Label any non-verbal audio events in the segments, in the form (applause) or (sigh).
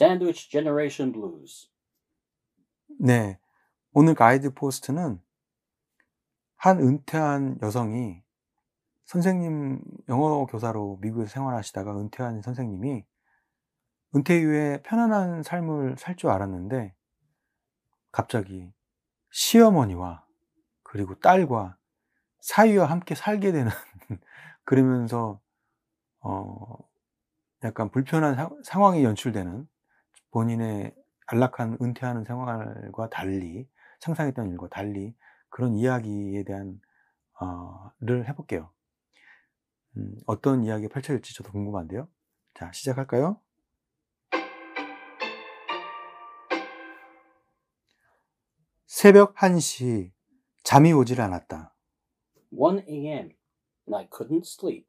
Sandwich Generation Blues. 네. 오늘 가이드 포스트는 한 은퇴한 여성이 선생님, 영어 교사로 미국에서 생활하시다가 은퇴한 선생님이 은퇴 이후에 편안한 삶을 살 줄 알았는데 갑자기 시어머니와 그리고 딸과 사위와 함께 살게 되는 (laughs) 그러면서 어 약간 불편한 사, 상황이 연출되는 본인의 안락한 은퇴하는 생활과 달리 상상했던 일과 달리 그런 이야기에 대한 어, 를 해볼게요. 음, 어떤 이야기 펼쳐질지 저도 궁금한데요. 자, 시작할까요? 새벽 1시 잠이 오질 않았다. 1 a.m. and I couldn't sleep.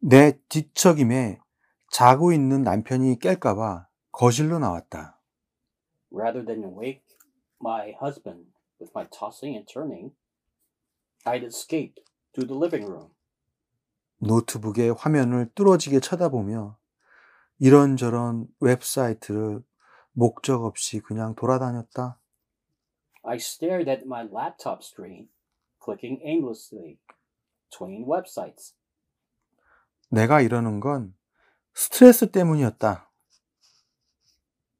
내 뒤척임에 자고 있는 남편이 깰까봐 거실로 나왔다. Rather than wake my husband with my tossing and turning, I'd escaped to the living room. 노트북의 화면을 뚫어지게 쳐다보며 이런저런 웹사이트를 목적 없이 그냥 돌아다녔다. I stared at my laptop screen, clicking aimlessly between websites. 내가 이러는 건 스트레스 때문이었다.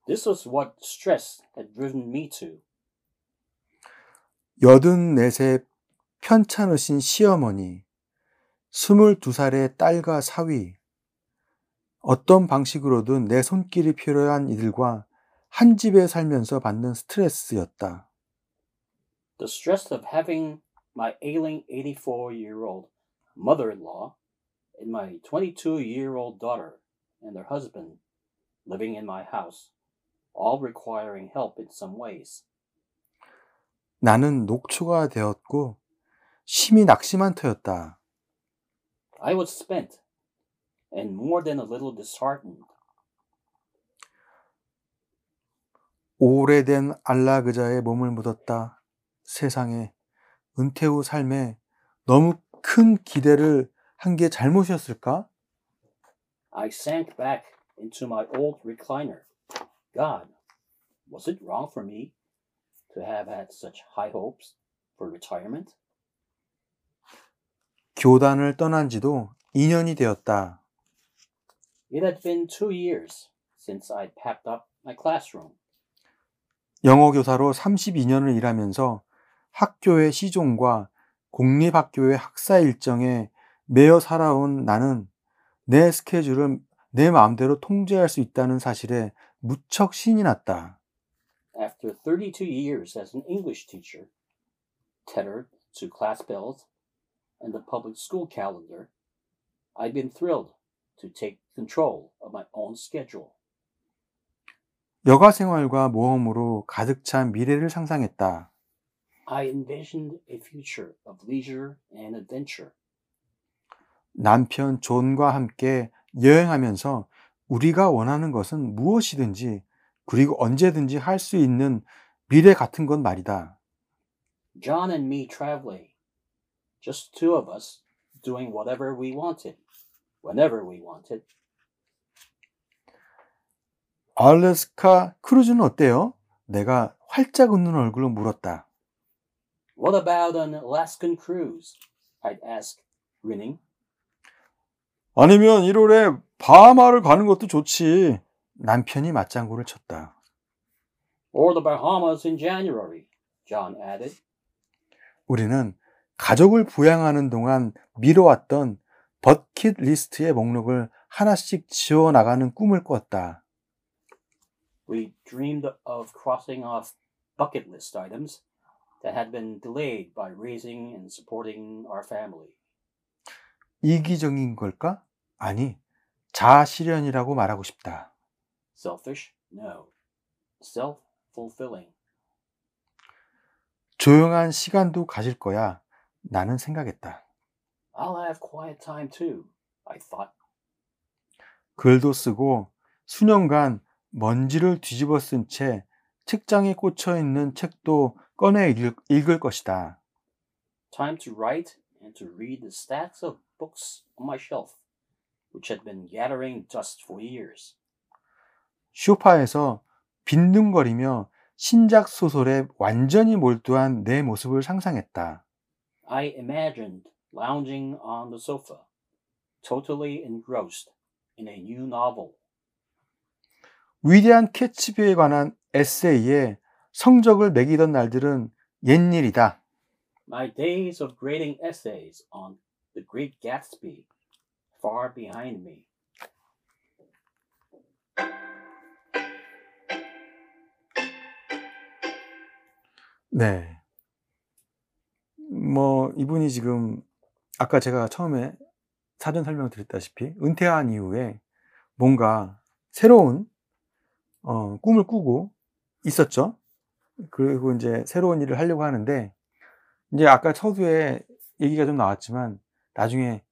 This was what stress had driven me to. 84세 편찮으신 시어머니, 22살의 딸과 사위, 어떤 방식으로든 내 손길이 필요한 이들과 한 집에 살면서 받는 스트레스였다. The stress of having my ailing 84 year old mother in law and my 22 year old daughter and their husband living in my house, all requiring help in some ways. 나는 녹초가 되었고 심히 낙심한 터였다. I was spent and more than a little disheartened. 오래된 안락의자에 몸을 묻었다. 세상에 은퇴 후 삶에 너무 큰 기대를 한 게 잘못이었을까? I sank back into my old recliner. God, was it wrong for me to have had such high hopes for retirement? 교단을 떠난 지도 2년이 되었다. It had been two years since I'd packed up my classroom. 영어 교사로 32년을 일하면서 학교의 시종과 공립학교의 학사 일정에 매여 살아온 나는 내 스케줄을 내 마음대로 통제할 수 있다는 사실에 무척 신이 났다. After 32 years as an English teacher, tethered to class bells and the public school calendar, I'd been thrilled to take control of my own schedule. 여가 생활과 모험으로 가득 찬 미래를 상상했다. I envisioned a future of leisure and adventure. 남편 존과 함께 여행하면서 우리가 원하는 것은 무엇이든지 그리고 언제든지 할 수 있는 미래 같은 건 말이다. John and me traveling, just two of us doing whatever we wanted, whenever we wanted. 알래스카 크루즈는 어때요? 내가 활짝 웃는 얼굴로 물었다. What about an Alaskan cruise? I'd ask, grinning. 아니면 1월에 바하마를 가는 것도 좋지. 남편이 맞장구를 쳤다. Or the Bahamas in January, John added. 우리는 가족을 부양하는 동안 미뤄왔던 버킷 리스트의 목록을 하나씩 지워 나가는 꿈을 꿨다. We dreamed of crossing off bucket list items that had been delayed by raising and supporting our family. 이기적인 걸까? 아니, 자아실현이라고 말하고 싶다. Selfish? No. Self fulfilling. 조용한 시간도 가질 거야. 나는 생각했다. I'll have quiet time too, I thought. 글도 쓰고 수년간 먼지를 뒤집어 쓴 채 책장에 꽂혀 있는 책도 꺼내 읽을, 읽을 것이다. Time to write and to read the stacks of books on my shelf, which had been gathering dust for years. 쇼파에서 빈둥거리며 신작 소설에 완전히 몰두한 내 모습을 상상했다. I imagined lounging on the sofa, totally engrossed in a new novel. 위대한 캐치비에 관한 에세이에 성적을 매기던 날들은 옛일이다. My days of grading essays on The Great Gatsby far behind me. 네. 뭐 이분이 지금 아까 제가 처음에 사전 설명 드렸다시피 은퇴한 이후에 뭔가 새로운 어, 꿈을 꾸고 있었죠. 그리고 이제 새로운 일을 하려고 하는데 이제 아까 서두에 얘기가 좀 나왔지만 나중에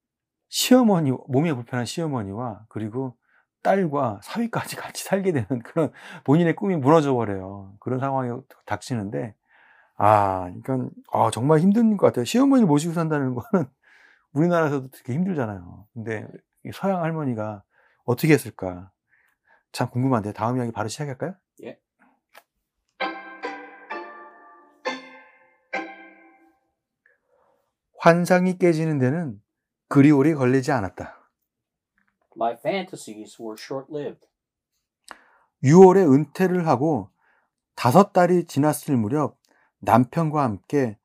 시어머니 몸에 불편한 시어머니와 그리고 딸과 사위까지 (laughs) 같이 살게 되는 그런 본인의 꿈이 무너져 버려요. 그런 상황이 닥치는데 아, 그러니까 아, 정말 힘든 것 같아요. 시어머니를 모시고 산다는 거는 (laughs) 우리나라에서도 되게 힘들잖아요. 근데 서양 할머니가 어떻게 했을까? 참 궁금한데 다음 이야기 바로 시작할까요? 예. 환상이 깨지는 데는 그리 오래 걸리지 않았다. My fantasies were short-lived. 6월에 은퇴를 하고 다섯 달이 지났을 무렵 남편과 함께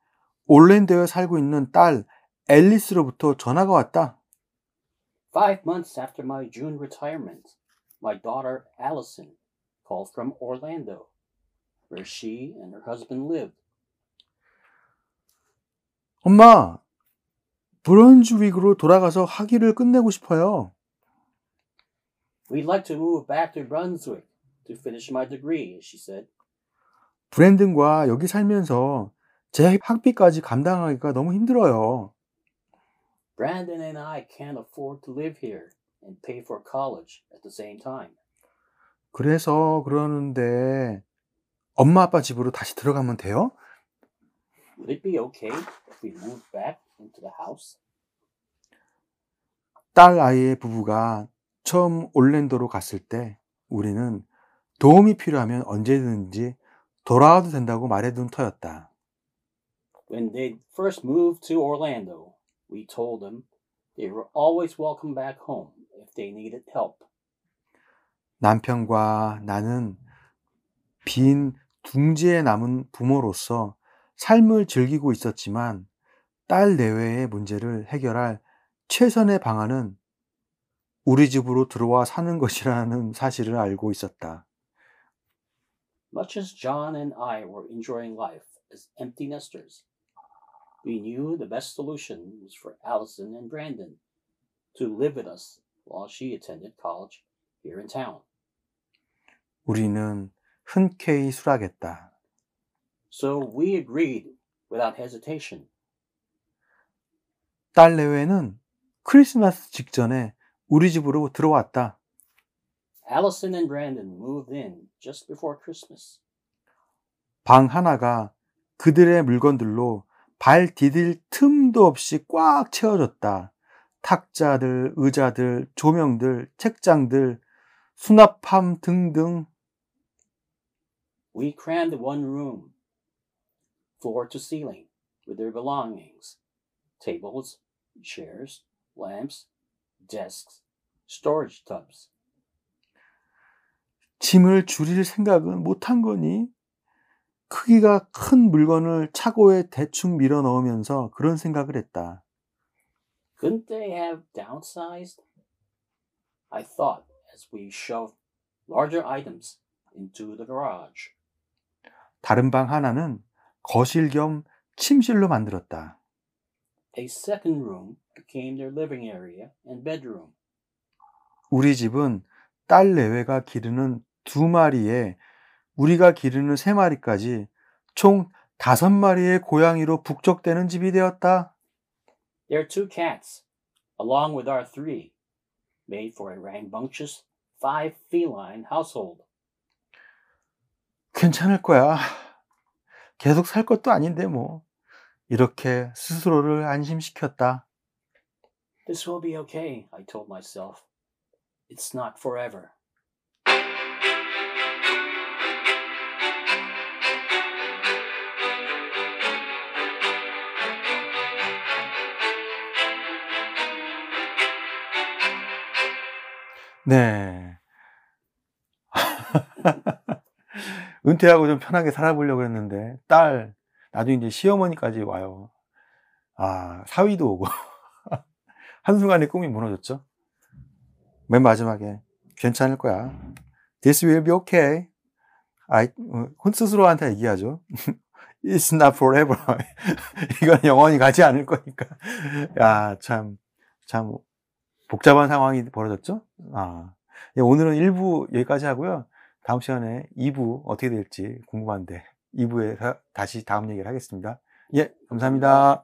올랜도에 살고 있는 딸 앨리스로부터 전화가 왔다. Five months after my June retirement, my daughter Allison called from Orlando, where she and her husband lived. 엄마, 브런즈윅으로 돌아가서 학위를 끝내고 싶어요. We'd like to move back to Brunswick to finish my degree, she said. 브랜든과 여기 살면서 제 학비까지 감당하기가 너무 힘들어요. Brandon and I can't afford to live here and pay for college at the same time. 그래서 그러는데 엄마 아빠 집으로 다시 들어가면 돼요? Would it be okay if we moved back? 딸 아이의 부부가 처음 올랜도로 갔을 때 우리는 도움이 필요하면 언제든지 돌아와도 된다고 말해둔 터였다. When they first moved to Orlando, we told them they were always welcome back home if they needed help. 남편과 나는 빈 둥지에 남은 부모로서 삶을 즐기고 있었지만 딸 내외의 문제를 해결할 최선의 방안은 우리 집으로 들어와 사는 것이라는 사실을 알고 있었다. Much as John and I were enjoying life as empty nesters, we knew the best solution was for Allison and Brandon to live with us while she attended college here in town. 우리는 흔쾌히 수락했다. So we agreed without hesitation. 딸 내외는 크리스마스 직전에 우리 집으로 들어왔다. Allison and Brandon moved in just before Christmas. 방 하나가 그들의 물건들로 발 디딜 틈도 없이 꽉 채워졌다. 탁자들, 의자들, 조명들, 책장들, 수납함 등등. We crammed one room, floor to ceiling, with their belongings tables, chairs, lamps, desks, storage tubs. 짐을 줄일 생각은 못한 거니? 크기가 큰 물건을 차고에 대충 밀어 넣으면서 그런 생각을 했다. Couldn't they have downsized? I thought as we shoved larger items into the garage. 다른 방 하나는 거실 겸 침실로 만들었다. A second room became their living area and bedroom. 우리 집은 딸 내외가 기르는 두 마리에 우리가 기르는 세 마리까지 총 다섯 마리의 고양이로 북적대는 집이 되었다. Their two cats, along with our three, made for a rambunctious five feline household. 괜찮을 거야. 계속 살 것도 아닌데 뭐. 이렇게 스스로를 안심시켰다. This will be okay, I told myself. It's not forever. 네. 은퇴하고 좀 편하게 살아보려고 했는데 딸 나중에 이제 시어머니까지 와요. 아, 사위도 오고. (laughs) 한순간에 꿈이 무너졌죠. 맨 마지막에, 괜찮을 거야. This will be okay. 아, 혼 스스로한테 얘기하죠. (laughs) It's not forever. (laughs) 이건 영원히 가지 않을 거니까. 야, 참, 참, 복잡한 상황이 벌어졌죠? 아. 예, 오늘은 1부 여기까지 하고요. 다음 시간에 2부 어떻게 될지 궁금한데, 2부에 다시 다음 얘기를 하겠습니다. 예, 감사합니다.